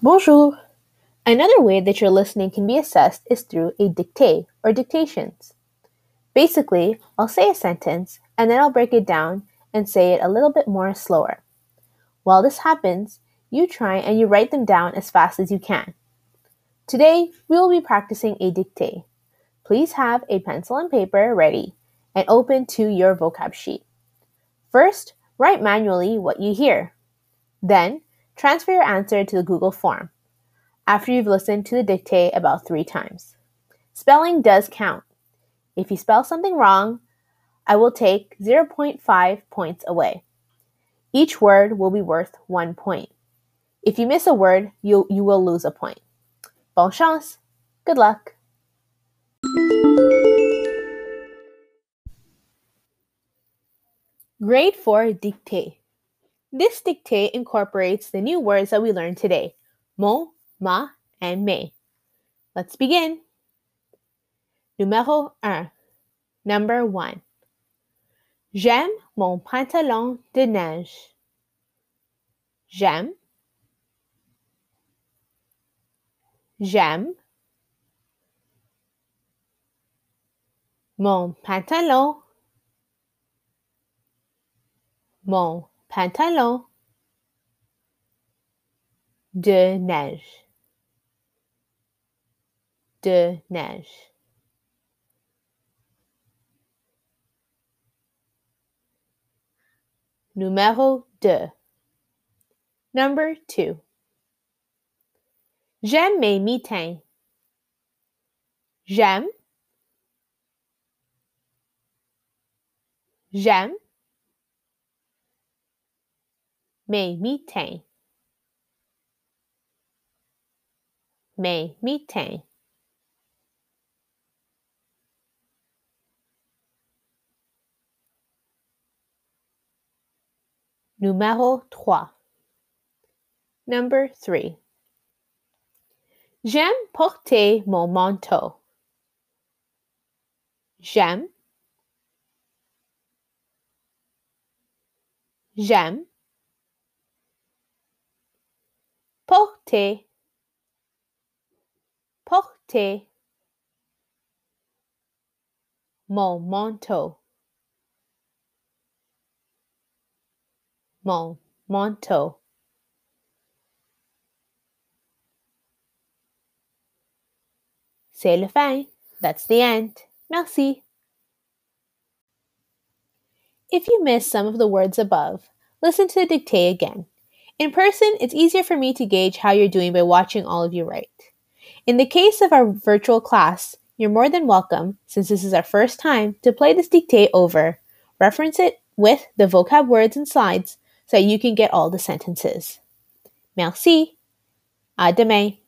Bonjour! Another way that your listening can be assessed is through a dictée or dictations. Basically, I'll say a sentence and then I'll break it down and say it a little bit more slower. While this happens, you try and you write them down as fast as you can. Today, we will be practicing a dictée. Please have a pencil and paper ready and open to your vocab sheet. First, write manually what you hear. Then, transfer your answer to the Google form after you've listened to the dictée about three times. Spelling does count. If you spell something wrong, I will take 0.5 points away. Each word will be worth one point. If you miss a word, you, you will lose a point. Bon chance! Good luck! Grade 4 Dictée. This dictée incorporates the new words that we learned today mon, ma, and mes. Let's begin. Numéro 1. Number 1. J'aime mon pantalon de neige. J'aime. J'aime. Mon pantalon. Mon pantalon de neige. De neige. Numéro 2. Number 2. J'aime mes mitaines. J'aime. J'aime. Mes mitaines. Mes mitaines. Numéro 3. Number 3. J'aime porter mon manteau. J'aime. J'aime. Porter. Porter. Manteau. mon. C'est le fin. That's the end. Merci. If you missed some of the words above, listen to the dictée again. In person, it's easier for me to gauge how you're doing by watching all of you write. In the case of our virtual class, you're more than welcome, since this is our first time, to play this dictée over, reference it with the vocab words and slides, so that you can get all the sentences. Merci. À demain.